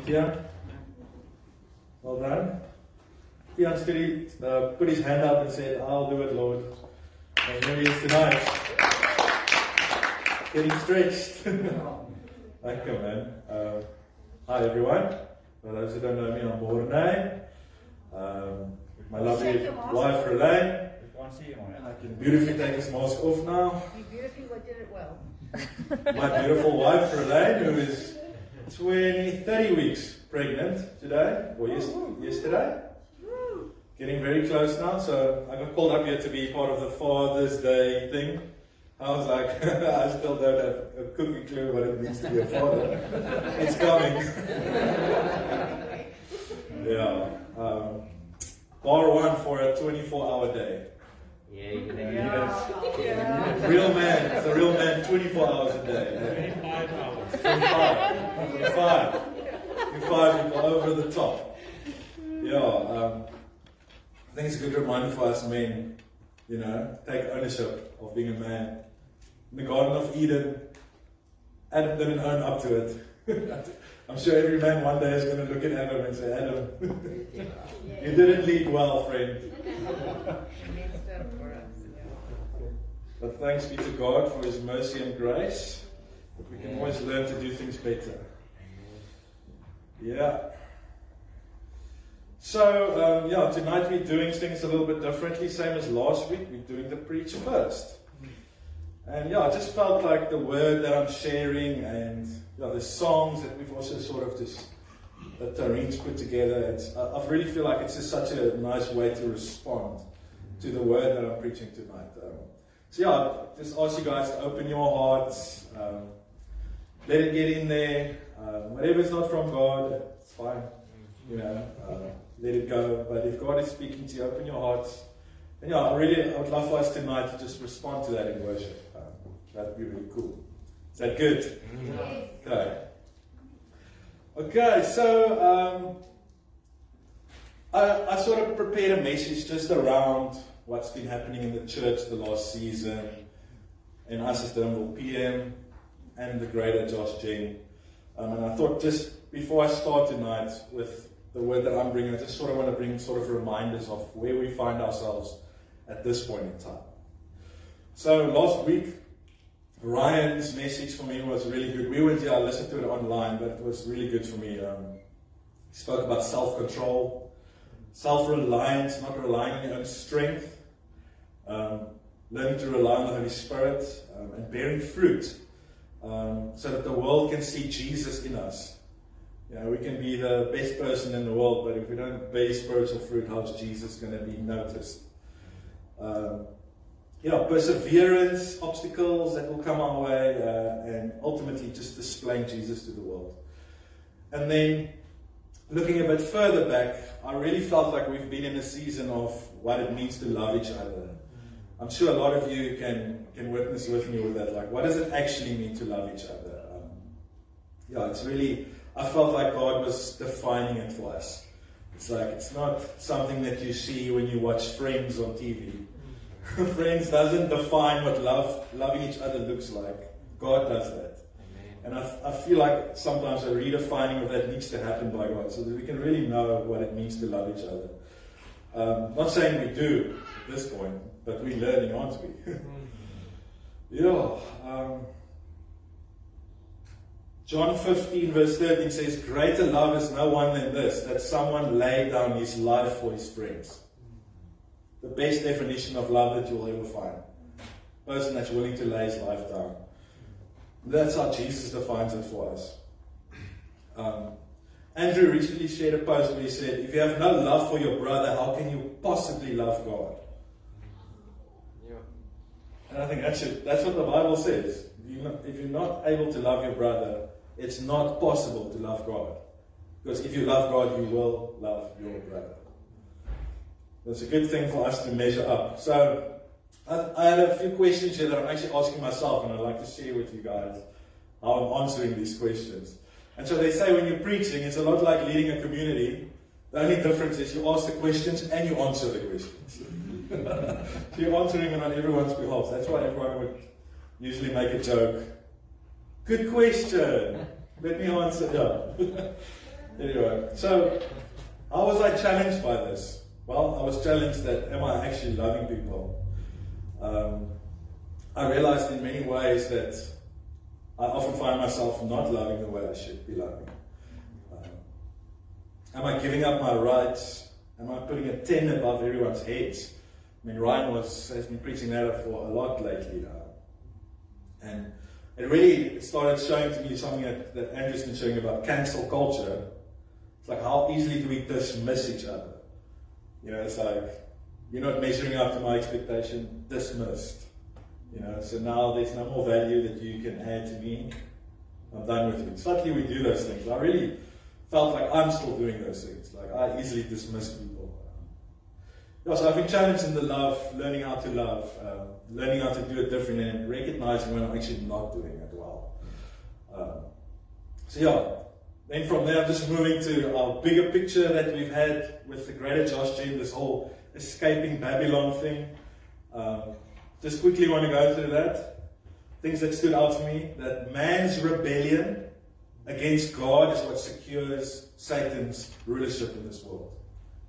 Kian. Well done. Kian Skiri uh, put his hand up and said, I'll do it, Lord. And here he is tonight. Getting stretched. Thank you, man. Uh, hi, everyone. For those who don't know me, I'm Morné. Um, my lovely wife, Relaine. I can beautifully take this mask off now. You beautifully did it well. My beautiful wife, Relaine, who is 20, 30 weeks pregnant today, or yes, yesterday. Getting very close now, so I got called up here to be part of the Father's Day thing. I was like, I still don't have a cookie clue what it means to be a father. it's coming. yeah. Um, bar one for a 24 hour day. Yeah, you can Yeah. Yeah. Real man, it's a real man 24 hours a day. 25 hours. 25. 25. 25 people over the top. Yeah, um, I think it's a good reminder for us men, you know, take ownership of being a man. In the Garden of Eden, Adam didn't own up to it. I'm sure every man one day is going to look at Adam and say, Adam, you didn't lead well, friend. But thanks be to God for His mercy and grace. We can always learn to do things better. Yeah. So, um, yeah, tonight we're doing things a little bit differently, same as last week. We're doing the preach first. And yeah, I just felt like the word that I'm sharing and yeah, the songs that we've also sort of just, that Tareen's put together, I, I really feel like it's just such a nice way to respond to the word that I'm preaching tonight. Um, so yeah, I just ask you guys to open your hearts, um, let it get in there. Whatever is not from God, it's fine. You know, uh, let it go. But if God is speaking to you, open your hearts. And yeah, I really, I would love for us tonight to just respond to that in worship. Um, that'd be really cool. Is that good? Okay. Okay, so um, I, I sort of prepared a message just around what's been happening in the church the last season, and us as Durbanville PM, and the greater Josh Gen. Um, and I thought just before I start tonight with the word that I'm bringing, I just sort of want to bring sort of reminders of where we find ourselves at this point in time. So last week, Ryan's message for me was really good. We went, yeah, I listened to it online, but it was really good for me. Um, he spoke about self-control, self-reliance, not relying on your own strength, um, learning to rely on the Holy Spirit, um, and bearing fruit um, so that the world can see Jesus in us. You know, we can be the best person in the world, but if we don't bear spiritual fruit, how's Jesus going to be noticed? Um, know, perseverance, obstacles that will come our way, uh, and ultimately just displaying Jesus to the world. And then looking a bit further back, I really felt like we've been in a season of what it means to love each other. I'm sure a lot of you can, can witness with me with that. Like, what does it actually mean to love each other? Um, yeah, it's really, I felt like God was defining it for us. It's like, it's not something that you see when you watch Friends on TV. Friends doesn't define what love, loving each other looks like. God does that. And I, I feel like sometimes a redefining of that needs to happen by God so that we can really know what it means to love each other. Um, not saying we do at this point, but we're learning, aren't we? yeah. Um, John 15, verse 13 says, Greater love is no one than this, that someone lay down his life for his friends. The best definition of love that you'll ever find. Person that's willing to lay his life down. That's how Jesus defines it for us. Um, Andrew recently shared a post where he said, If you have no love for your brother, how can you possibly love God? And I think that's, that's what the Bible says. If you're, not, if you're not able to love your brother, it's not possible to love God. Because if you love God, you will love your brother. That's a good thing for us to measure up. So, I, I had a few questions here that I'm actually asking myself, and I'd like to share with you guys how I'm answering these questions. And so they say when you're preaching, it's a lot like leading a community. The only difference is you ask the questions and you answer the questions. so you're answering it on everyone's behalf. That's why everyone would usually make a joke. Good question. Let me answer. Yeah. Anyway, so how was I challenged by this? Well, I was challenged that am I actually loving people? Um, I realized in many ways that I often find myself not loving the way I should be loving. Am I giving up my rights? Am I putting a 10 above everyone's heads? I mean, Ryan was, has been preaching that for a lot lately. Uh, and it really started showing to me something that, that Andrew's been showing about cancel culture. It's like how easily do we dismiss each other? You know, it's like you're not measuring up to my expectation, dismissed. You know, so now there's no more value that you can add to me. I'm done with you. Suddenly we do those things. I really felt like I'm still doing those things. Like I easily dismiss people. Yeah, so I've been challenged in the love, learning how to love, um, learning how to do it differently, and recognizing when I'm actually not doing it well. Um, so yeah, then from there, I'm just moving to our bigger picture that we've had with the greater Josh Gen, this whole escaping Babylon thing. Um, just quickly want to go through that. Things that stood out to me that man's rebellion against God is what secures Satan's rulership in this world.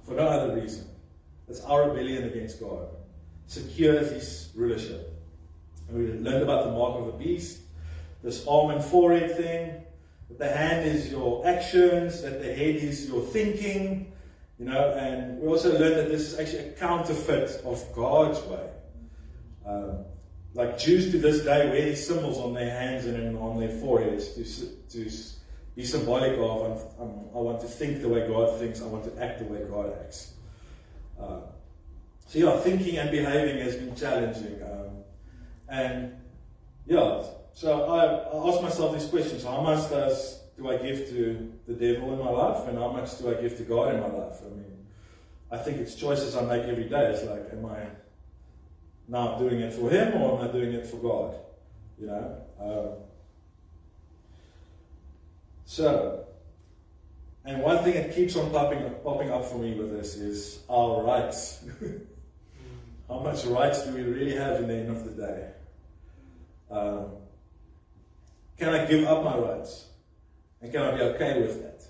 For no other reason. It's our rebellion against God. Secures his rulership. And we learned about the mark of the beast, this arm and forehead thing, that the hand is your actions, that the head is your thinking, you know, and we also learned that this is actually a counterfeit of God's way. Um, like Jews to this day wear these symbols on their hands and on their foreheads to, to be symbolic of I'm, I'm, i want to think the way God thinks, I want to act the way God acts. Uh, so yeah, thinking and behaving has been challenging. Um, and yeah, so I, I ask myself these questions. How much does do I give to the devil in my life, and how much do I give to God in my life? I mean, I think it's choices I make every day. It's like, am I now I'm doing it for Him, or am I doing it for God? You know. Um, so, and one thing that keeps on popping popping up for me with this is our rights. how much rights do we really have in the end of the day? Um, can I give up my rights? And can I be okay with that?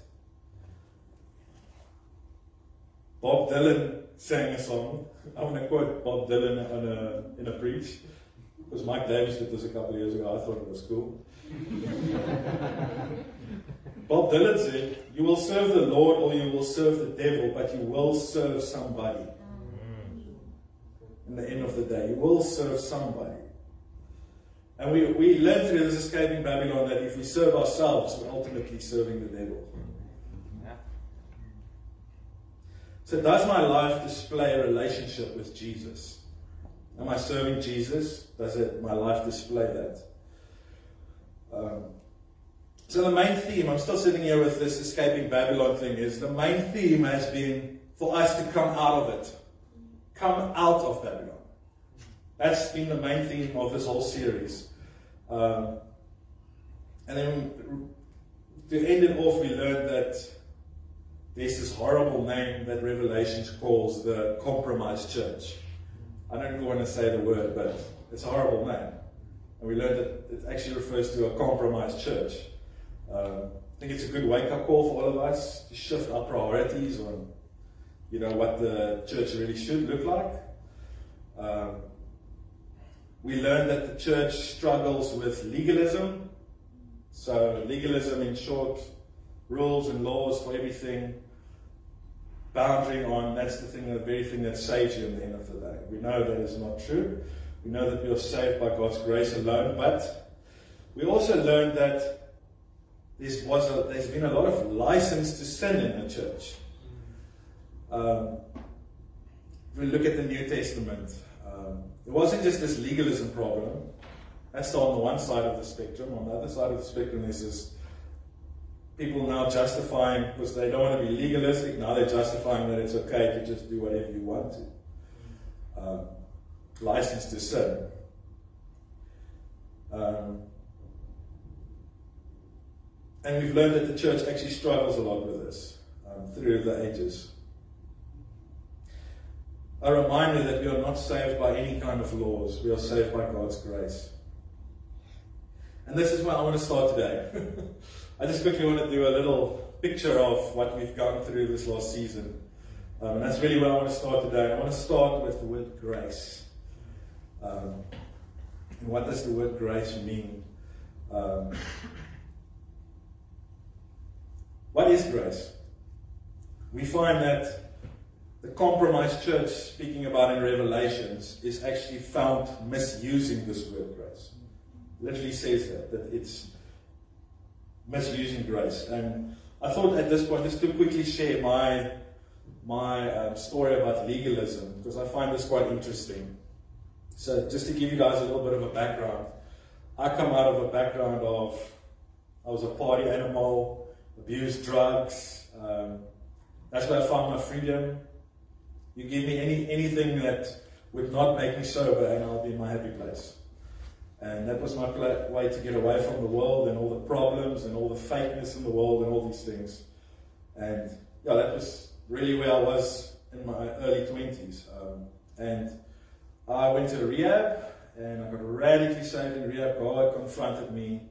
Bob Dylan sang a song. I want to quote Bob Dylan in a, in a preach. Because Mike Davis did this a couple of years ago. I thought it was cool. Bob Dylan said, You will serve the Lord or you will serve the devil, but you will serve somebody. In the end of the day, you will serve somebody. And we, we learn through this escaping Babylon that if we serve ourselves, we're ultimately serving the devil. So, does my life display a relationship with Jesus? Am I serving Jesus? Does it, my life display that? Um, so, the main theme, I'm still sitting here with this escaping Babylon thing, is the main theme has been for us to come out of it. Come out of Babylon. That's been the main theme of this whole series. Um, and then to end it off, we learned that there's this horrible name that Revelations calls the compromised church. I don't even want to say the word, but it's a horrible name. And we learned that it actually refers to a compromised church. Um, I think it's a good wake-up call for all of us to shift our priorities on, you know, what the church really should look like. Um, we learned that the church struggles with legalism. So, legalism, in short, rules and laws for everything, boundary on that's the thing, the very thing that saves you in the end of the day. We know that is not true. We know that we are saved by God's grace alone, but we also learned that there's, was a, there's been a lot of license to sin in the church. Um, if we look at the New Testament, um, it wasn't just this legalism problem. That's on the one side of the spectrum. On the other side of the spectrum is this people now justifying, because they don't want to be legalistic, now they're justifying that it's okay to just do whatever you want to. Um, license to sin. Um, and we've learned that the church actually struggles a lot with this um, through the ages a reminder that we are not saved by any kind of laws, we are saved by God's grace. And this is where I want to start today. I just quickly want to do a little picture of what we've gone through this last season. Um, and that's really where I want to start today. I want to start with the word grace. Um, and what does the word grace mean? Um, what is grace? We find that the compromised church, speaking about in Revelations, is actually found misusing this word grace. Literally says that, that it's misusing grace. And I thought at this point just to quickly share my my um, story about legalism because I find this quite interesting. So just to give you guys a little bit of a background, I come out of a background of I was a party animal, abused drugs. Um, that's where I found my freedom. You give me any anything that would not make me sober, and I'll be in my happy place. And that was my way to get away from the world and all the problems and all the fakeness in the world and all these things. And yeah, that was really where I was in my early 20s. Um, and I went to rehab and I got radically saved in rehab. God confronted me.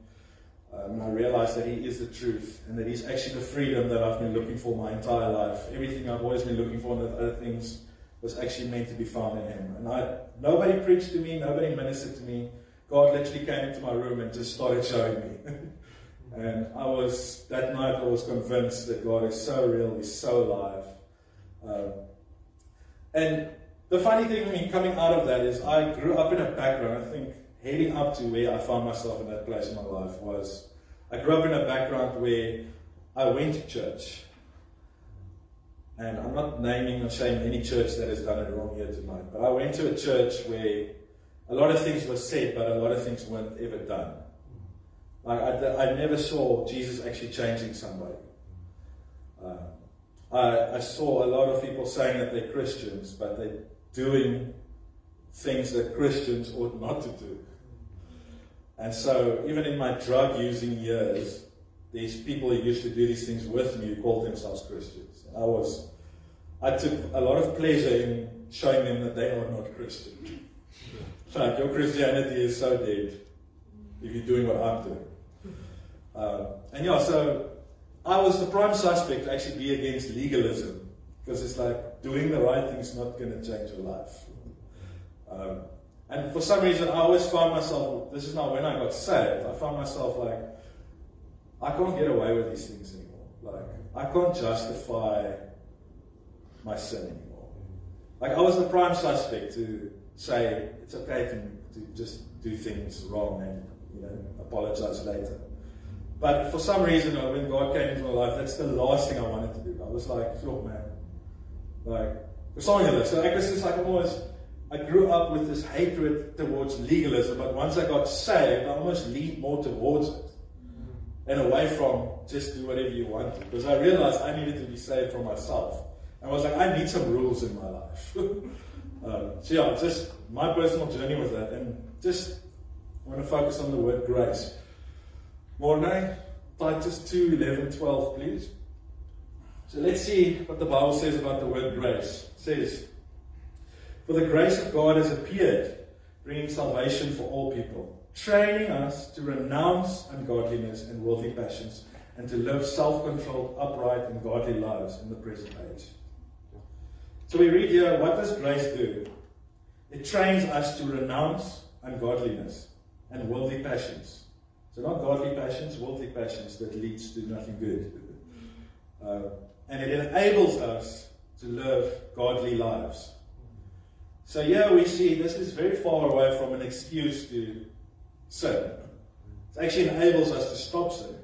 Um, and I realized that He is the truth and that He's actually the freedom that I've been looking for my entire life. Everything I've always been looking for and the other things was actually meant to be found in Him. And I, nobody preached to me, nobody ministered to me. God literally came into my room and just started showing me. and I was, that night, I was convinced that God is so real, He's so alive. Um, and the funny thing, I mean, coming out of that is I grew up in a background, I think, heading up to where I found myself in that place in my life was I grew up in a background where I went to church. And I'm not naming or shaming any church that has done it wrong here tonight, but I went to a church where a lot of things were said, but a lot of things weren't ever done. Like I, I never saw Jesus actually changing somebody. Uh, I, I saw a lot of people saying that they're Christians, but they're doing things that Christians ought not to do. And so, even in my drug using years, these people who used to do these things with me who called themselves Christians. I was, I took a lot of pleasure in showing them that they are not Christian. Like, your Christianity is so dead if you're doing what I'm doing. Um, and yeah, so I was the prime suspect to actually be against legalism because it's like doing the right thing is not going to change your life. Um, and for some reason, I always found myself, this is not when I got saved, I found myself like, I can't get away with these things anymore. Like, I can't justify my sin anymore. Like, I was the prime suspect to say it's okay to, to just do things wrong and you know apologize later. But for some reason, when God came into my life, that's the last thing I wanted to do. I was like, "Look, man, like something in this." So I guess it's like almost. I grew up with this hatred towards legalism, but once I got saved, I almost leaned more towards it mm. and away from just do whatever you want. Because I realized I needed to be saved from myself. And I was like, I need some rules in my life. Um, so yeah, just my personal journey with that, and just want to focus on the word grace. Morning, Titus 2, 11, 12, please. So let's see what the Bible says about the word grace. It says, For the grace of God has appeared, bringing salvation for all people, training us to renounce ungodliness and worldly passions, and to live self controlled, upright, and godly lives in the present age. So we read here, what does grace do? It trains us to renounce ungodliness and worldly passions. So not godly passions, worldly passions that leads to nothing good. Uh, and it enables us to live godly lives. So here we see this is very far away from an excuse to sin. It actually enables us to stop sin.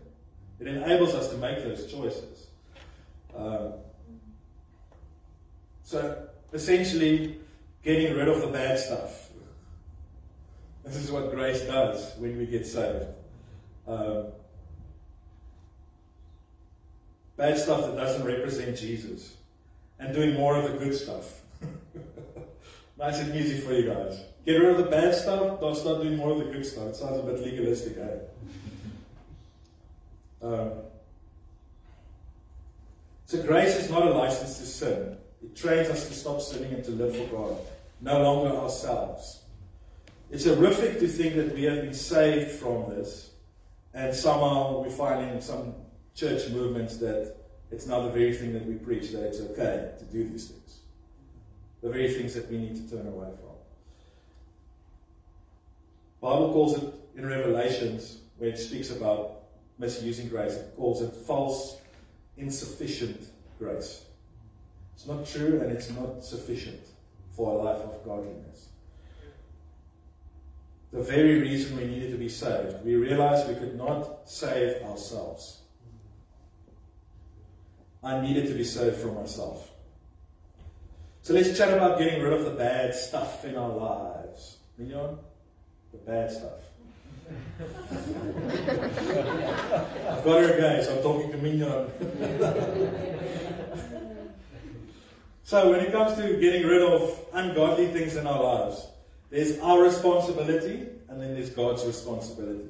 It enables us to make those choices. Um, so essentially, getting rid of the bad stuff. This is what grace does when we get saved. Um, bad stuff that doesn't represent Jesus. And doing more of the good stuff. nice and easy for you guys. Get rid of the bad stuff, don't start doing more of the good stuff. It sounds a bit legalistic, eh? Um, so grace is not a license to sin. It trains us to stop sinning and to live for God, no longer ourselves. It's horrific to think that we have been saved from this, and somehow we find in some church movements that it's now the very thing that we preach that it's okay to do these things. The very things that we need to turn away from. Bible calls it in Revelations, where it speaks about misusing grace, it calls it false, insufficient grace. It's not true and it's not sufficient for a life of godliness. The very reason we needed to be saved, we realized we could not save ourselves. I needed to be saved from myself. So let's chat about getting rid of the bad stuff in our lives. Mignon? The bad stuff. I've got her again, so I'm talking to Mignon. so when it comes to getting rid of ungodly things in our lives, there's our responsibility and then there's God's responsibility.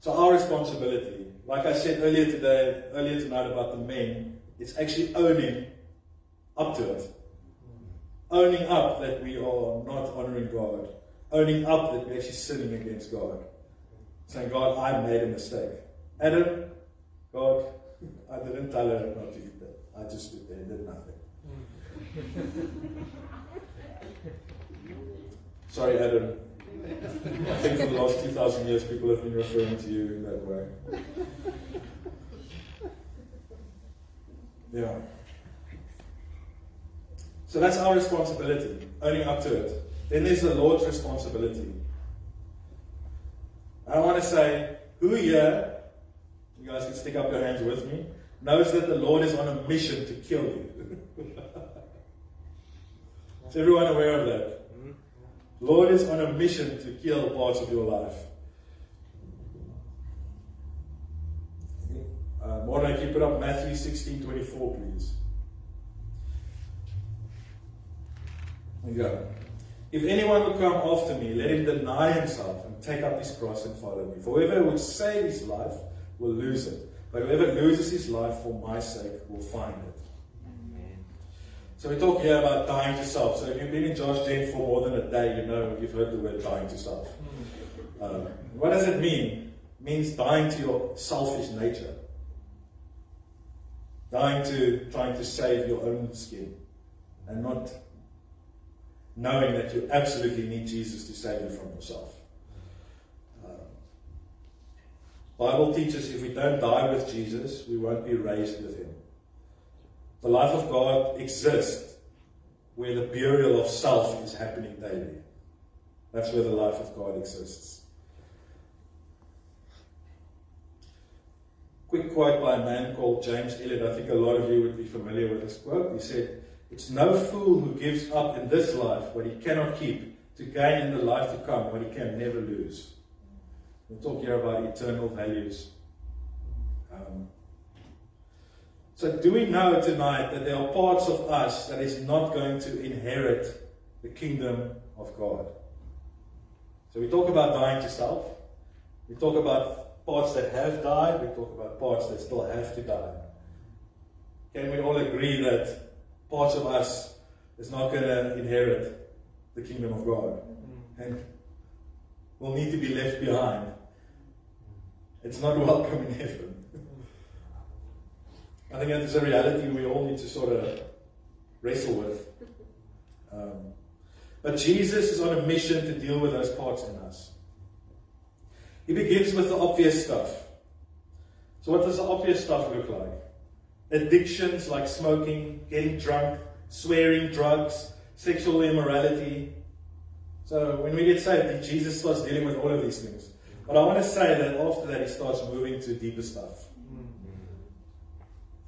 So our responsibility, like I said earlier today, earlier tonight about the men, it's actually owning up to it. Owning up that we are not honoring God. Owning up that we're actually sinning against God. Saying, God, I made a mistake. Adam, God, I didn't tell her not to. I just stood there and did nothing. Sorry, Adam. I think for the last 2,000 years people have been referring to you in that way. Yeah. So that's our responsibility, owning up to it. Then there's the Lord's responsibility. I want to say, who here, you guys can stick up your hands with me, knows that the Lord is on a mission to kill you? is everyone aware of that? Lord is on a mission to kill parts of your life. Uh, Morning, keep it up. Matthew 16 24, please. There you go. If anyone would come after me, let him deny himself and take up his cross and follow me. For whoever would save his life will lose it. But whoever loses his life for my sake will find it. So we talk here about dying to self. So if you've been in Josh Gen for more than a day, you know you've heard the word dying to self. Um, what does it mean? It means dying to your selfish nature. Dying to trying to save your own skin and not knowing that you absolutely need Jesus to save you from yourself. Um, Bible teaches if we don't die with Jesus, we won't be raised with him. The life of God exists where the burial of self is happening daily. That's where the life of God exists. Quick quote by a man called James Elliot. I think a lot of you would be familiar with this quote. He said, it's no fool who gives up in this life what he cannot keep to gain in the life to come what he can never lose. We'll talk here about eternal values. Um, so, do we know tonight that there are parts of us that is not going to inherit the kingdom of God? So, we talk about dying to self. We talk about parts that have died. We talk about parts that still have to die. Can we all agree that parts of us is not going to inherit the kingdom of God. And will need to be left behind. It's not welcome in heaven. I think that is a reality we all need to sort of wrestle with. Um, but Jesus is on a mission to deal with those parts in us. He begins with the obvious stuff. So, what does the obvious stuff look like? addictions like smoking, getting drunk, swearing, drugs, sexual immorality. So when we get saved, Jesus starts dealing with all of these things. But I want to say that after that, he starts moving to deeper stuff.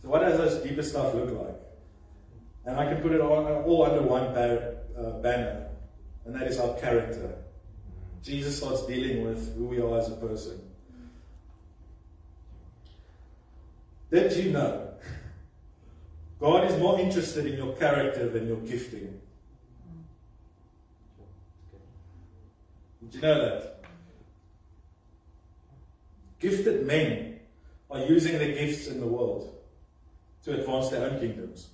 So what does this deeper stuff look like? And I can put it all, under one uh, banner, and that is our character. Jesus starts dealing with who we are as a person. Did you know God is more interested in your character than your gifting. Did you know that? Gifted men are using their gifts in the world to advance their own kingdoms.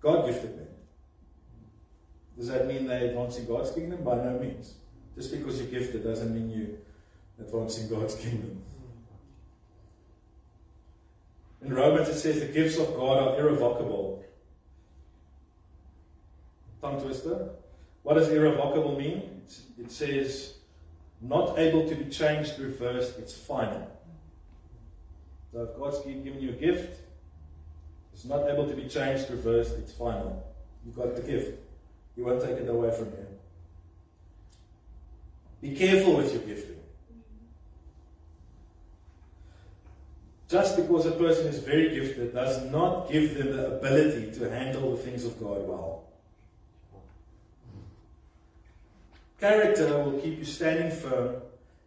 God gifted men. Does that mean they're advancing God's kingdom? By no means. Just because you're gifted doesn't mean you're advancing God's kingdom. In Romans it says the gifts of God are irrevocable. Tongue twister. What does irrevocable mean? It says not able to be changed, reversed, it's final. So if God's given you a gift, it's not able to be changed, reversed, it's final. You've got the gift. He won't take it away from you. Be careful with your gifting. Just because a person is very gifted does not give them the ability to handle the things of God well. Character will keep you standing firm.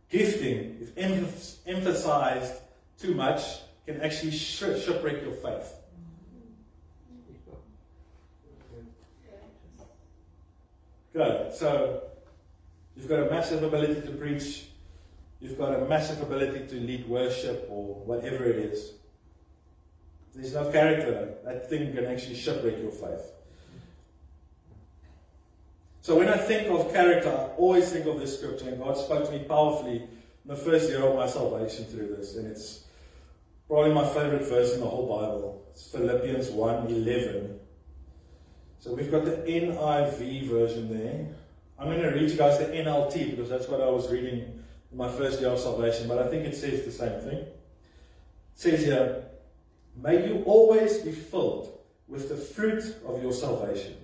Gifting, if emphasized too much, can actually shipwreck your faith. Good. So you've got a massive ability to preach. You've got a massive ability to lead worship or whatever it is. There's no character. That thing can actually shipwreck your faith. So when I think of character, I always think of this scripture, and God spoke to me powerfully in the first year of my salvation through this, and it's probably my favorite verse in the whole Bible. It's Philippians 1 11. So we've got the NIV version there. I'm going to read you guys the NLT because that's what I was reading in my first year of salvation, but I think it says the same thing. It says here, May you always be filled with the fruit of your salvation,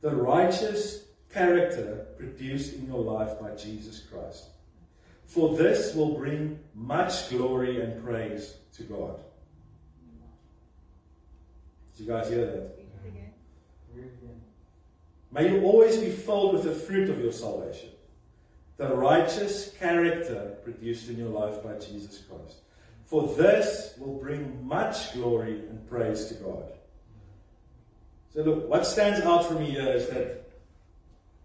the righteous character produced in your life by Jesus Christ. For this will bring much glory and praise to God. Did you guys hear that? May you always be filled with the fruit of your salvation, the righteous character produced in your life by Jesus Christ. For this will bring much glory and praise to God. So, look, what stands out for me here is that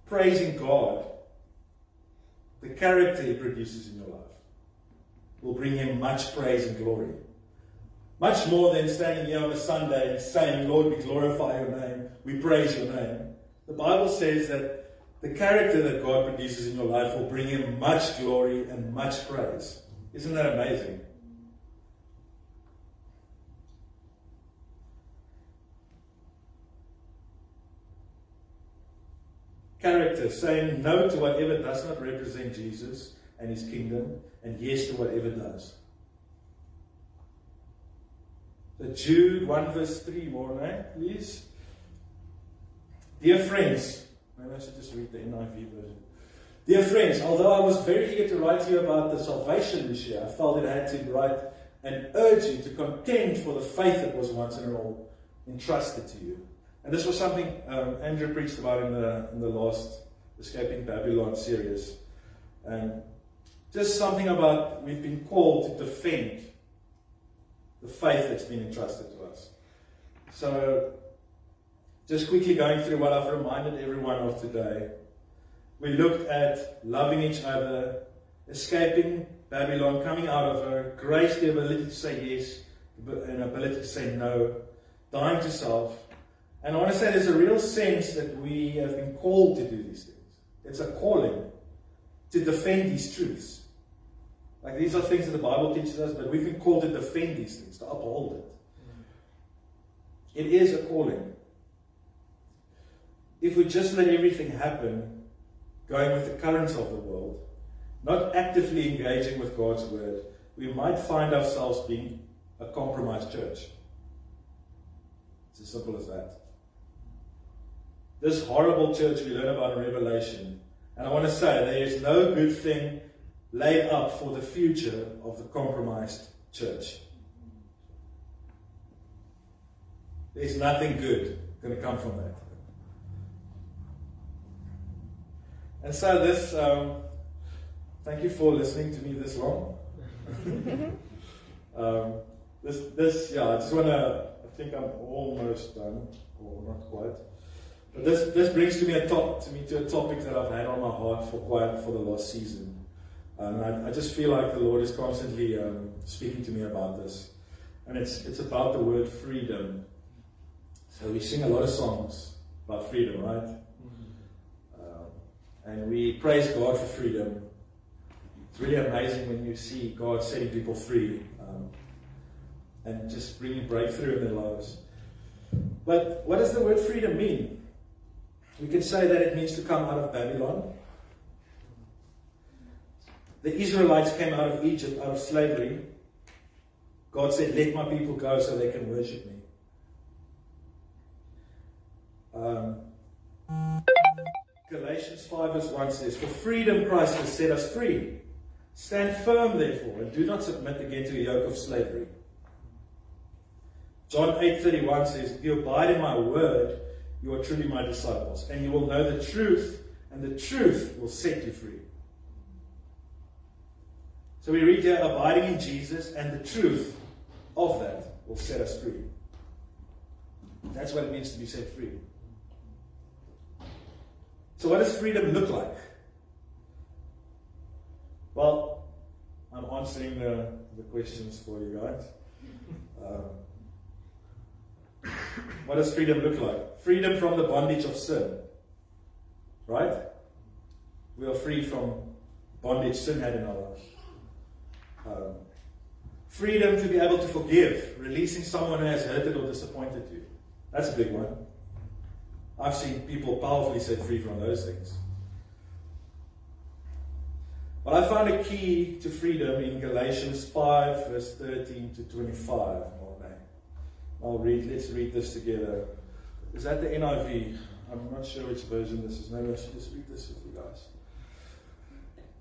praising God, the character He produces in your life, will bring Him much praise and glory. Much more than standing here on a Sunday and saying, Lord, we glorify your name, we praise your name. The Bible says that the character that God produces in your life will bring him much glory and much praise. Isn't that amazing? Character, saying no to whatever does not represent Jesus and his kingdom, and yes to whatever does. The Jude 1 verse 3, more, eh, please. Dear friends, maybe I should just read the NIV version. Dear friends, although I was very eager to write to you about the salvation this year, I felt that I had to write and urge you to contend for the faith that was once and all entrusted to you. And this was something um, Andrew preached about in the, in the last Escaping Babylon series. And just something about we've been called to defend the faith that's been entrusted to us. So just quickly going through what I've reminded everyone of today. We looked at loving each other, escaping Babylon, coming out of her, grace, the ability to say yes, and ability to say no, dying to self. And I want to say there's a real sense that we have been called to do these things. It's a calling to defend these truths. Like these are things that the Bible teaches us, but we've been called to defend these things, to uphold it. It is a calling if we just let everything happen, going with the currents of the world, not actively engaging with God's word, we might find ourselves being a compromised church. It's as simple as that. This horrible church we learn about in Revelation, and I want to say there is no good thing laid up for the future of the compromised church. There's nothing good going to come from that. And so this, um, thank you for listening to me this long. um, this, this, yeah, I just want to, I think I'm almost done, or not quite. But this, this brings to me a top, to me to a topic that I've had on my heart for quite for the last season. And I, I just feel like the Lord is constantly um, speaking to me about this. And it's, it's about the word freedom. So we sing a lot of songs about freedom, right? And we praise God for freedom. It's really amazing when you see God setting people free. Um, and just bringing breakthrough in their lives. But what does the word freedom mean? We can say that it means to come out of Babylon. The Israelites came out of Egypt, out of slavery. God said, Let my people go so they can worship me. Um, Galatians 5 verse 1 says, For freedom Christ has set us free. Stand firm, therefore, and do not submit again to a yoke of slavery. John 8:31 says, If you abide in my word, you are truly my disciples, and you will know the truth, and the truth will set you free. So we read here, abiding in Jesus, and the truth of that will set us free. That's what it means to be set free. So, what does freedom look like? Well, I'm answering the, the questions for you guys. Um, what does freedom look like? Freedom from the bondage of sin. Right? We are free from bondage sin had in our lives. Um, freedom to be able to forgive, releasing someone who has hurted or disappointed you. That's a big one. I've seen people powerfully set free from those things. But I found a key to freedom in Galatians 5, verse 13 to 25. I'll read, let's read this together. Is that the NIV? I'm not sure which version this is. Maybe I should just read this with you guys.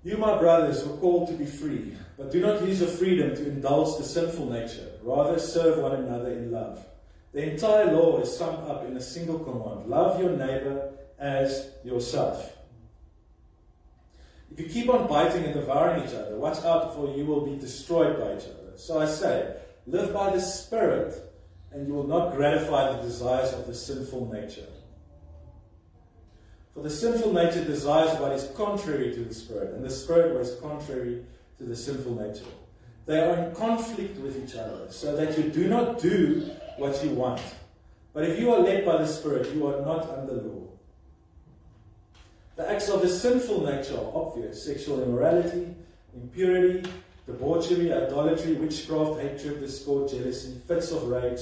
You, my brothers, were called to be free, but do not use your freedom to indulge the sinful nature. Rather, serve one another in love. The entire law is summed up in a single command love your neighbor as yourself. If you keep on biting and devouring each other, watch out, for you will be destroyed by each other. So I say, live by the Spirit and you will not gratify the desires of the sinful nature. For the sinful nature desires what is contrary to the Spirit, and the Spirit what is contrary to the sinful nature. They are in conflict with each other, so that you do not do what you want. But if you are led by the Spirit, you are not under law. The acts of the sinful nature are obvious sexual immorality, impurity, debauchery, idolatry, witchcraft, hatred, discord, jealousy, fits of rage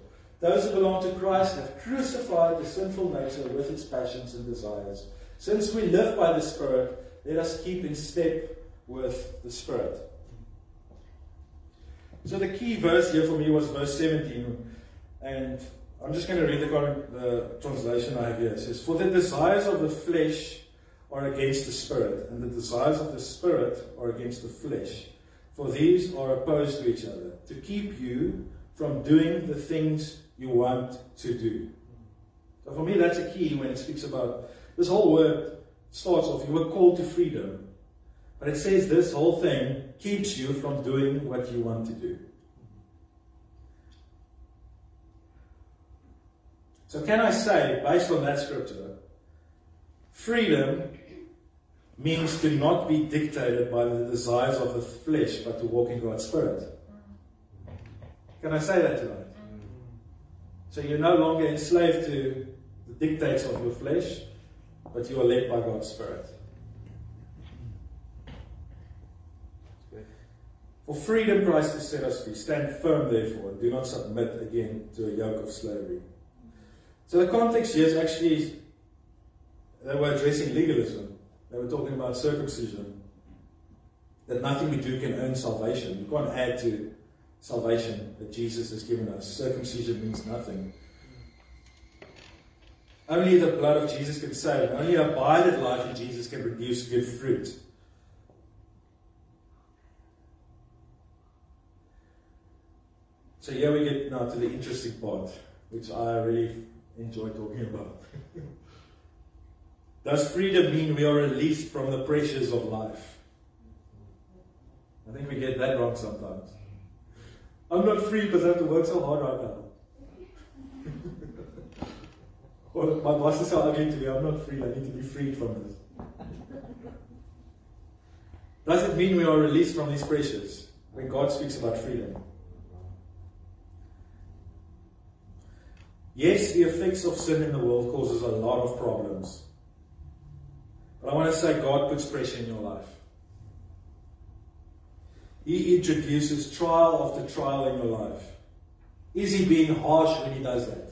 Those who belong to Christ have crucified the sinful nature with its passions and desires. Since we live by the Spirit, let us keep in step with the Spirit. So the key verse here for me was verse 17. And I'm just going to read the, the translation I have here. It says, For the desires of the flesh are against the Spirit, and the desires of the Spirit are against the flesh. For these are opposed to each other, to keep you from doing the things you want to do. So for me, that's a key when it speaks about this whole word starts off, you were called to freedom. But it says this whole thing keeps you from doing what you want to do. So, can I say, based on that scripture, freedom means to not be dictated by the desires of the flesh, but to walk in God's Spirit? Can I say that tonight? So you're no longer enslaved to the dictates of your flesh, but you are led by God's Spirit. For freedom Christ has set us free. Stand firm, therefore, and do not submit again to a yoke of slavery. So the context here is actually they were addressing legalism. They were talking about circumcision. That nothing we do can earn salvation. You can't add to salvation that Jesus has given us. Circumcision means nothing. Only the blood of Jesus can save. Only abided life in Jesus can produce good fruit. So here we get now to the interesting part, which I really enjoy talking about. Does freedom mean we are released from the pressures of life? I think we get that wrong sometimes. I'm not free because I have to work so hard right now. Or my boss is so ugly to me, I'm not free, I need to be freed from this. Does it mean we are released from these pressures when God speaks about freedom? Yes, the effects of sin in the world causes a lot of problems. But I want to say God puts pressure in your life. He introduces trial after trial in your life. Is he being harsh when he does that?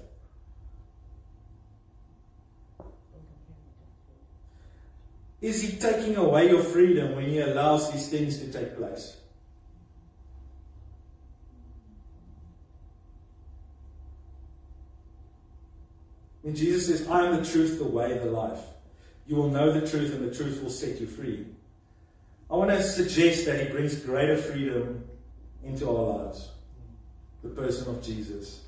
Is he taking away your freedom when he allows these things to take place? When Jesus says, I am the truth, the way, the life, you will know the truth, and the truth will set you free. I want to suggest that he brings greater freedom into our lives. The person of Jesus.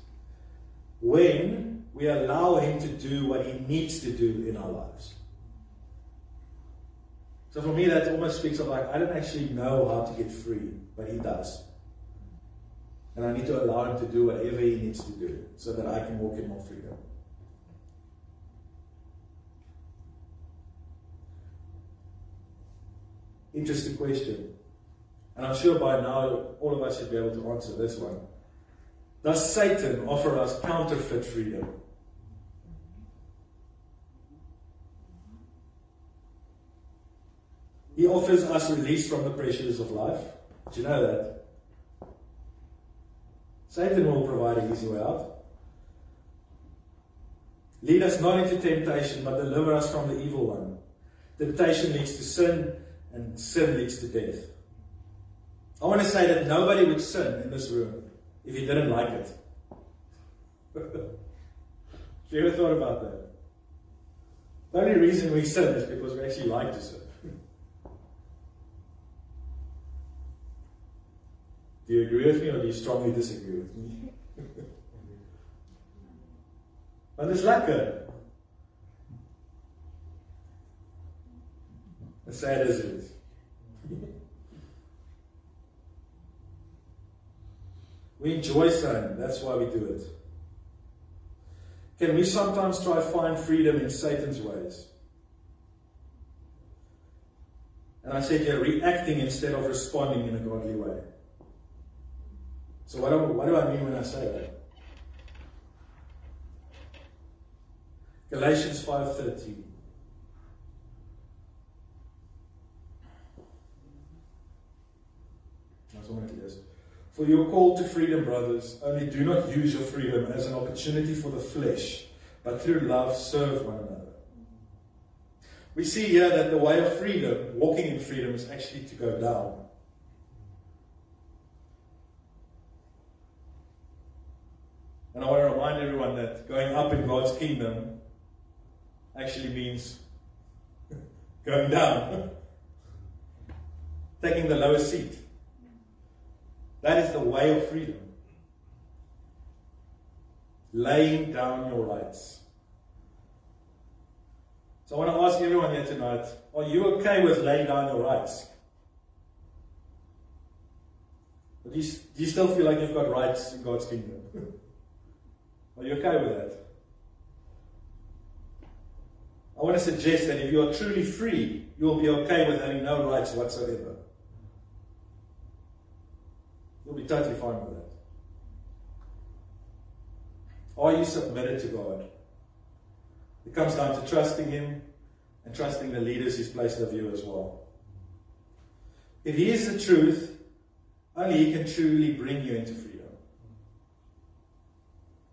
When we allow him to do what he needs to do in our lives. So for me, that almost speaks of like, I don't actually know how to get free, but he does. And I need to allow him to do whatever he needs to do so that I can walk in more freedom. Interesting question. And I'm sure by now all of us should be able to answer this one. Does Satan offer us counterfeit freedom? He offers us release from the pressures of life. Do you know that? Satan will provide an easy way out. Lead us not into temptation, but deliver us from the evil one. Temptation leads to sin, and sin leads to death. I want to say that nobody would sin in this room if he didn't like it. Have you ever thought about that? The only reason we sin is because we actually like to sin. Do you agree with me or do you strongly disagree with me? Want is lekker. As sad as it is. We enjoy sin, that's why we do it. Can we sometimes try to find freedom in Satan's ways? And I said you're reacting instead of responding in a godly way. So what do, what do I mean when I say that? Galatians 5:13 For you are called to freedom, brothers. Only do not use your freedom as an opportunity for the flesh, but through love serve one another. We see here that the way of freedom, walking in freedom, is actually to go down. And I want to remind everyone that going up in God's kingdom actually means going down, taking the lowest seat. That is the way of freedom. Laying down your rights. So I want to ask everyone here tonight are you okay with laying down your rights? do you, do you still feel like you've got rights in God's kingdom? are you okay with that? I want to suggest that if you are truly free, you will be okay with having no rights whatsoever. You'll be totally fine with that. Are you submitted to God? It comes down to trusting Him and trusting the leaders He's placed over you as well. If He is the truth, only He can truly bring you into freedom.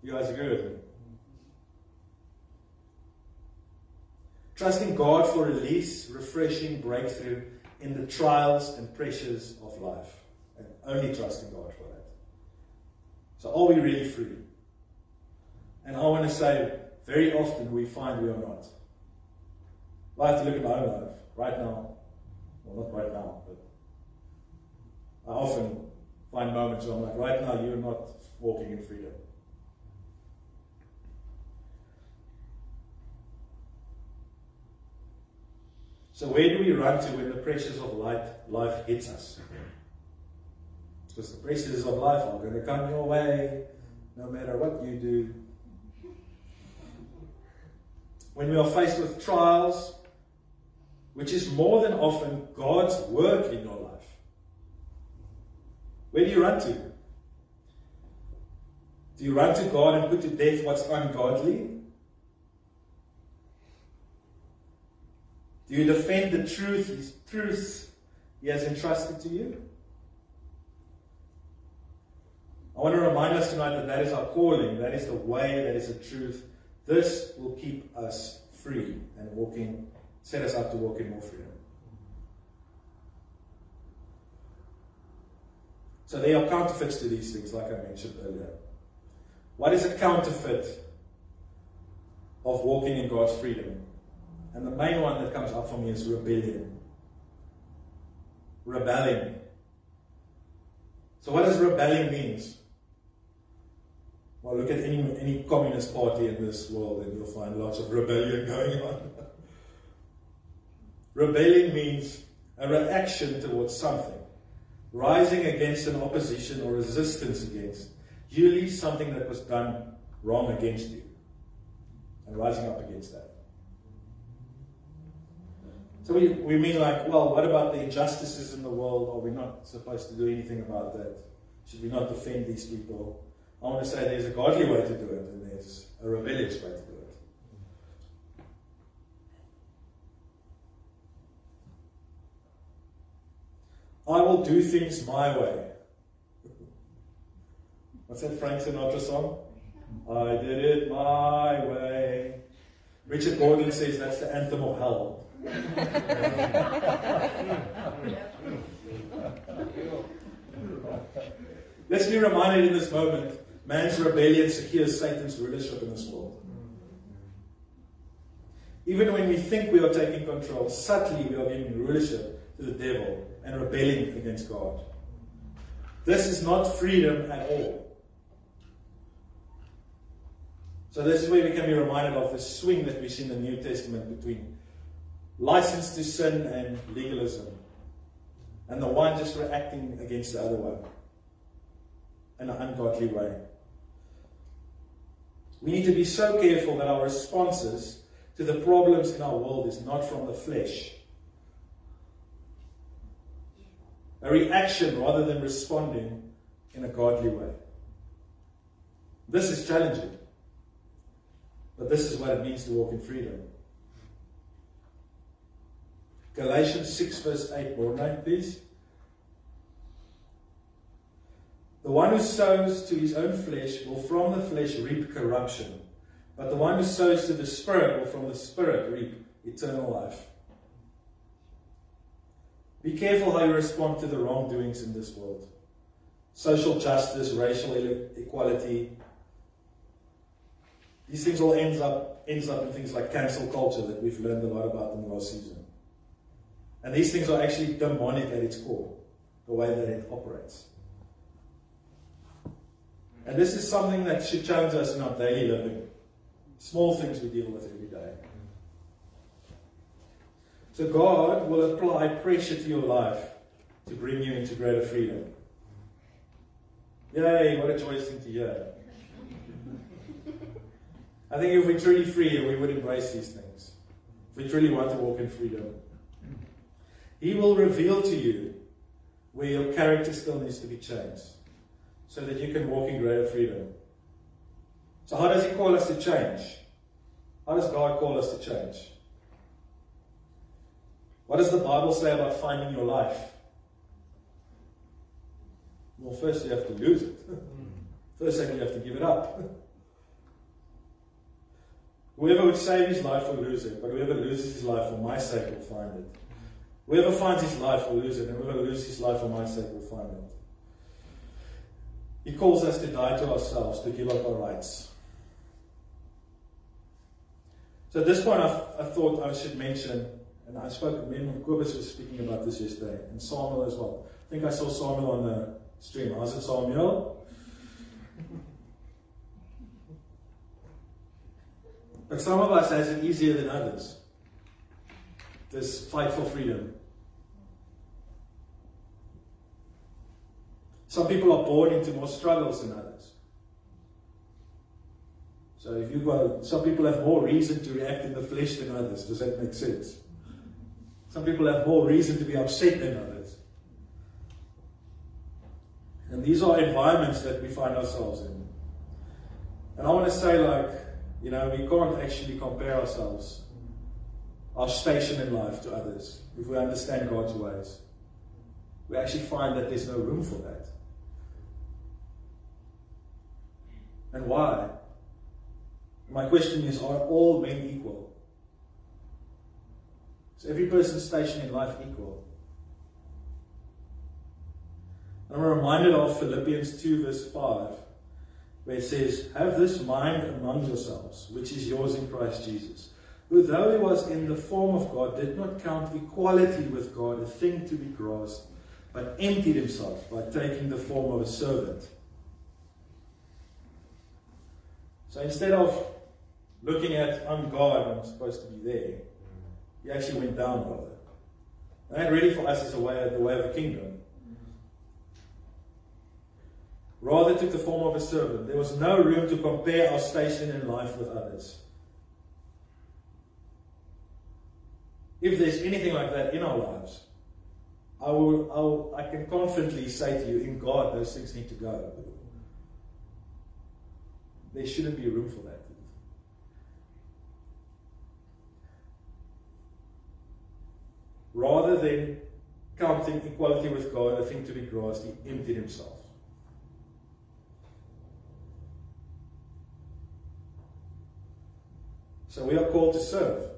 You guys agree with me? Trusting God for release, refreshing, breakthrough in the trials and pressures of life. Only trusting God for that. So are we really free? And I want to say, very often we find we are not. I have to look at my own life right now. Well, not right now, but I often find moments where I'm like, right now you're not walking in freedom. So where do we run to when the pressures of life hits us? Because the pressures of life are going to come your way no matter what you do. when we are faced with trials, which is more than often God's work in your life, where do you run to? Do you run to God and put to death what's ungodly? Do you defend the truth, his truths he has entrusted to you? I want to remind us tonight that that is our calling, that is the way, that is the truth. This will keep us free and walking, set us up to walk in more freedom. So there are counterfeits to these things, like I mentioned earlier. What is a counterfeit of walking in God's freedom? And the main one that comes up for me is rebellion. Rebelling. So what does rebelling means? Well, look at any, any communist party in this world and you'll find lots of rebellion going on. Rebelling means a reaction towards something, rising against an opposition or resistance against, usually something that was done wrong against you, and rising up against that. So we, we mean like, well, what about the injustices in the world? Are we not supposed to do anything about that? Should we not defend these people? I want to say there's a godly way to do it and there's a rebellious way to do it. I will do things my way. What's that Frank Sinatra song? I did it my way. Richard Gordon says that's the anthem of hell. Let's be reminded in this moment man's rebellion secures Satan's rulership in this world. Even when we think we are taking control, subtly we are giving rulership to the devil and rebelling against God. This is not freedom at all. So, this is where we can be reminded of the swing that we see in the New Testament between license to sin and legalism, and the one just reacting against the other one in an ungodly way. We need to be so careful that our responses to the problems in our world is not from the flesh. A reaction rather than responding in a godly way. This is challenging. But this is what it means to walk in freedom. Galatians 6, verse 8, more night, please. The one who sows to his own flesh will from the flesh reap corruption, but the one who sows to the Spirit will from the Spirit reap eternal life. Be careful how you respond to the wrongdoings in this world. Social justice, racial equality. These things all ends up ends up in things like cancel culture that we've learned a lot about in the last season. And these things are actually demonic at its core, the way that it operates. And this is something that should challenge us in our daily living. Small things we deal with every day. So God will apply pressure to your life to bring you into greater freedom. Yay, what a joyous thing to hear. I think if we're truly free, we would embrace these things. If we truly want to walk in freedom. He will reveal to you where your character still needs to be changed so that you can walk in greater freedom. So, how does He call us to change? How does God call us to change? What does the Bible say about finding your life? Well, first you have to lose it. First thing you have to give it up. Whoever would save his life will lose it, but whoever loses his life for my sake will find it. Whoever finds his life will lose it, and whoever loses his life for my sake will find it. He calls us to die to ourselves, to give up our rights. So at this point, I, I thought I should mention, and I spoke, me and Kobus was speaking about this yesterday, and Samuel as well. I think I saw Samuel on the stream. How's it, Samuel? But some of us has it easier than others. This fight for freedom. Some people are born into more struggles than others. So if you've got some people have more reason to react in the flesh than others, does that make sense? Some people have more reason to be upset than others. And these are environments that we find ourselves in. And I want to say, like, you know, we can't actually compare ourselves, our station in life to others, if we understand God's ways. We actually find that there's no room for that. And why? My question is Are all men equal? Is every person's station in life equal? I'm reminded of Philippians 2, verse 5, where it says, Have this mind among yourselves, which is yours in Christ Jesus, who, though he was in the form of God, did not count equality with God a thing to be grasped, but emptied himself by taking the form of a servant. So instead of looking at, I'm God, I'm supposed to be there, he actually went down rather. And that really for us is the way, of the way of the kingdom. Rather took the form of a servant. There was no room to compare our station in life with others. If there's anything like that in our lives, I, will, I, will, I can confidently say to you, in God, those things need to go. There shouldn't be room for that. Rather than counting equality with God a thing to be grasped, he emptied himself. So we are called to serve.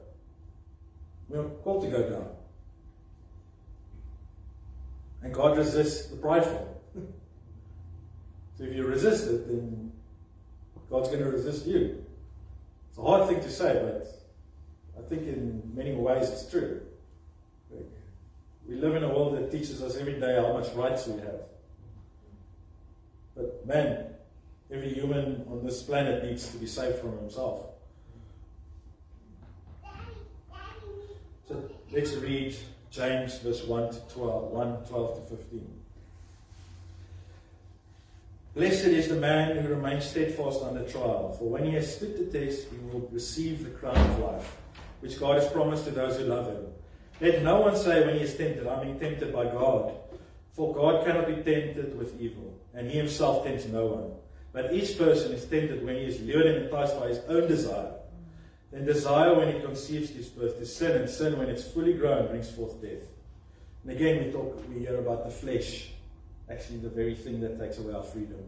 We are called to go down. And God resists the prideful. so if you resist it, then God's going to resist you. It's a hard thing to say, but I think in many ways it's true. We live in a world that teaches us every day how much rights we have. But man, every human on this planet needs to be safe from himself. So let's read James verse 1 to 12, 1, 12 to 15. Blessed is the man who remains steadfast under trial, for when he has stood the test, he will receive the crown of life, which God has promised to those who love him. Let no one say when he is tempted, I'm being tempted by God. For God cannot be tempted with evil, and he himself tempts no one. But each person is tempted when he is lured and enticed by his own desire. Then desire, when it conceives, gives birth to sin, and sin, when it's fully grown, brings forth death. And again, we talk, we hear about the flesh, actually the very thing that takes away our freedom.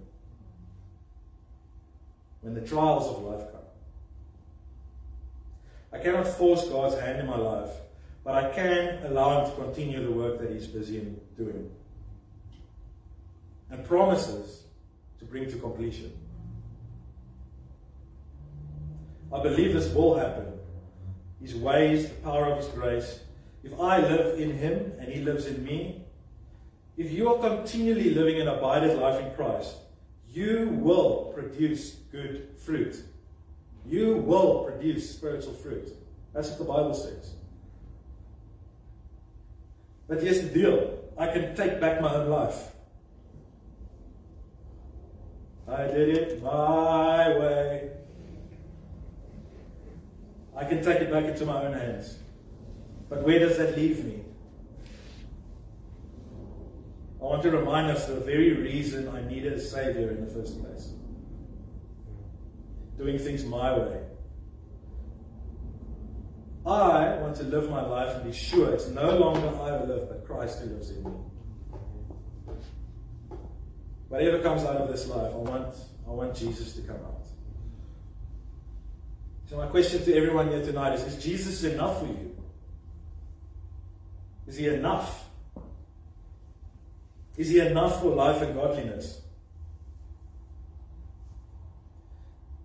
When the trials of life come, I cannot force God's hand in my life but I can allow him to continue the work that he's busy in doing. And promises to bring to completion. I believe this will happen. His ways, the power of his grace. If I live in him and he lives in me, if you are continually living an abided life in Christ, you will produce good fruit. You will produce spiritual fruit. That's what the Bible says. But here's the deal I can take back my own life. I did it my way. I can take it back into my own hands. But where does that leave me? I want to remind us the very reason I needed a Savior in the first place. Doing things my way. I want to live my life and be sure it's no longer I who live, but Christ who lives in me. Whatever comes out of this life, I want, I want Jesus to come out. So my question to everyone here tonight is, is Jesus enough for you? Is he enough? Is he enough for life and godliness?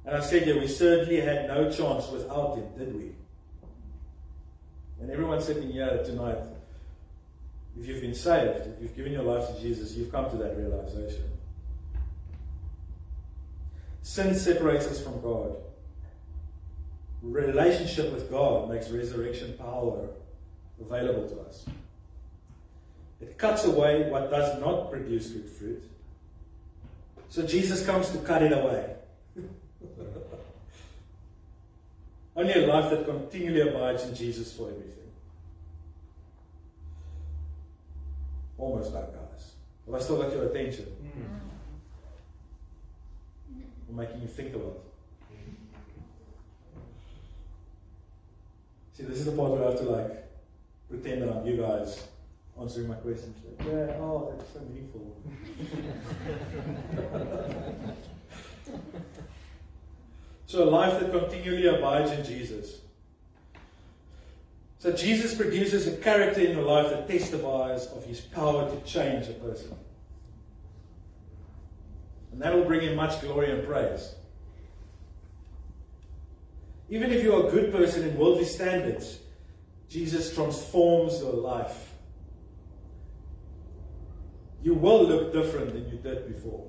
And I said, yeah, we certainly had no chance without him, did we? And everyone sitting here tonight, if you've been saved, if you've given your life to Jesus, you've come to that realization. Sin separates us from God. Relationship with God makes resurrection power available to us. It cuts away what does not produce good fruit. So Jesus comes to cut it away. Only a life that continually abides in Jesus for everything. Almost done, guys. But I still got your attention. Mm. I'm making you think about it. See, this is the part where I have to like pretend that I'm you guys answering my questions. Yeah, oh, that's so meaningful. so a life that continually abides in Jesus. So Jesus produces a character in your life that testifies of his power to change a person. And that will bring him much glory and praise. Even if you're a good person in worldly standards, Jesus transforms your life. You will look different than you did before.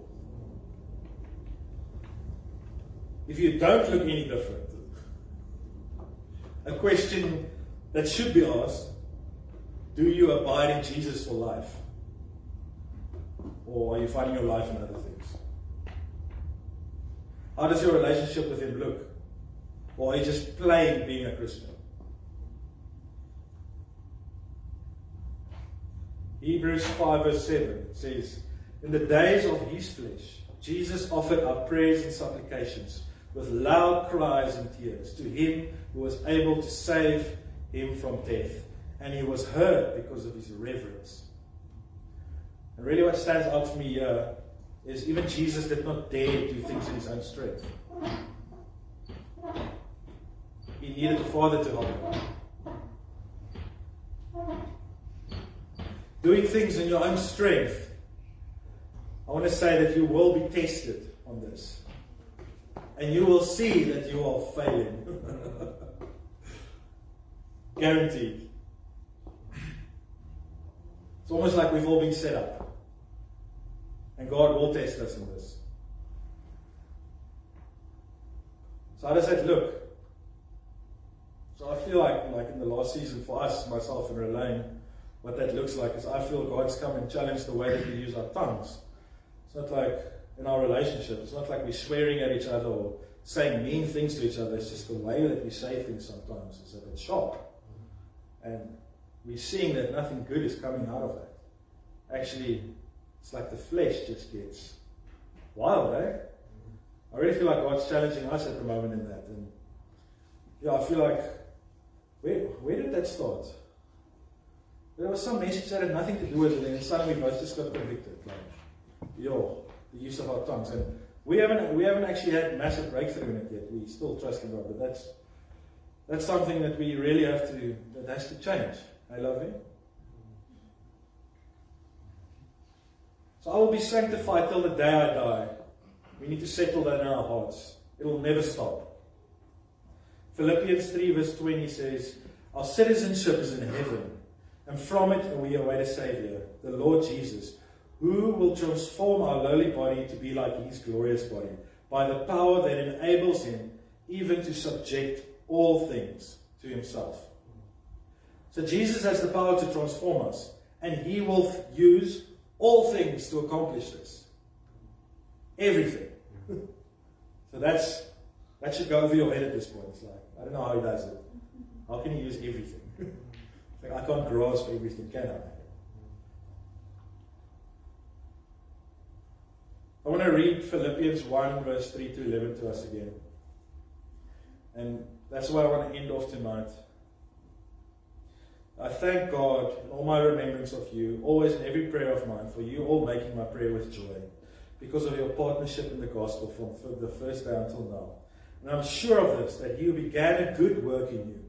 If you don't look any different, a question that should be asked do you abide in Jesus for life? Or are you finding your life in other things? How does your relationship with Him look? Or are you just plain being a Christian? Hebrews 5 verse 7 says, In the days of his flesh, Jesus offered up prayers and supplications with loud cries and tears to him who was able to save him from death. And he was heard because of his reverence. And really, what stands out for me here is even Jesus did not dare do things in his own strength. He needed the Father to help him. Doing things in your own strength, I want to say that you will be tested on this. And you will see that you are failing. Guaranteed. It's almost like we've all been set up. And God will test us in this. So I just said, look? So I feel like, like in the last season for us, myself and Relaine, what that looks like is I feel God's come and challenged the way that we use our tongues. It's not like in our relationship, it's not like we're swearing at each other or saying mean things to each other. It's just the way that we say things sometimes is a bit sharp. And we're seeing that nothing good is coming out of that. Actually, it's like the flesh just gets wild, eh? I really feel like God's challenging us at the moment in that. And yeah, I feel like where where did that start? There was some message that had nothing to do with it, and suddenly both just got convicted. Like, yo, the use of our tongues. And we haven't we haven't actually had massive breakthrough in it yet. We still trust in God, but that's that's something that we really have to that has to change. I love you. So I will be sanctified till the day I die. We need to settle that in our hearts. It'll never stop. Philippians 3 verse 20 says, Our citizenship is in heaven, and from it we await a Savior, the Lord Jesus, who will transform our lowly body to be like his glorious body, by the power that enables him even to subject all things to himself. So Jesus has the power to transform us, and he will use all things to accomplish this. Everything. so that's that should go over your head at this point. It's like, I don't know how he does it. How can he use everything? Like, I can't grasp everything, can I? I want to read Philippians 1, verse 3 to 11 to us again. And that's why I want to end off tonight. I thank God in all my remembrance of you, always in every prayer of mine, for you all making my prayer with joy, because of your partnership in the gospel from the first day until now. And I'm sure of this, that who began a good work in you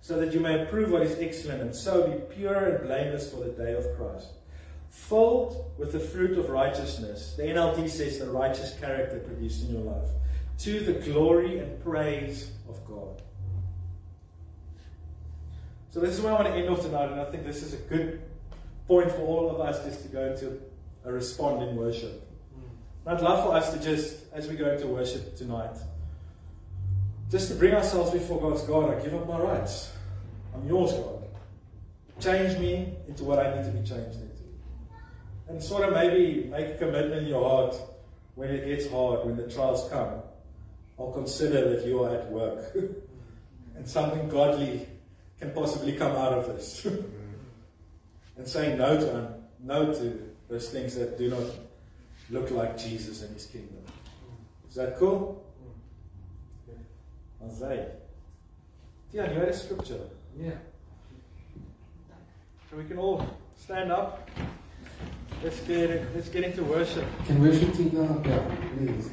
so that you may approve what is excellent and so be pure and blameless for the day of Christ. Filled with the fruit of righteousness, the NLT says the righteous character produced in your life, to the glory and praise of God. So this is where I want to end off tonight, and I think this is a good point for all of us just to go into a respond in worship. Hmm. And I'd love for us to just, as we go into worship tonight, just to bring ourselves before God's God. I give up my rights. I'm yours, God. Change me into what I need to be changed into. And sort of maybe make a commitment in your heart when it gets hard, when the trials come. I'll consider that you are at work. and something godly can possibly come out of this. and saying no to no to those things that do not look like Jesus and his kingdom. Is that cool? Isaiah. Yeah, you had a scripture. Yeah. So we can all stand up. Let's get let's get into worship. Can worship team go up please?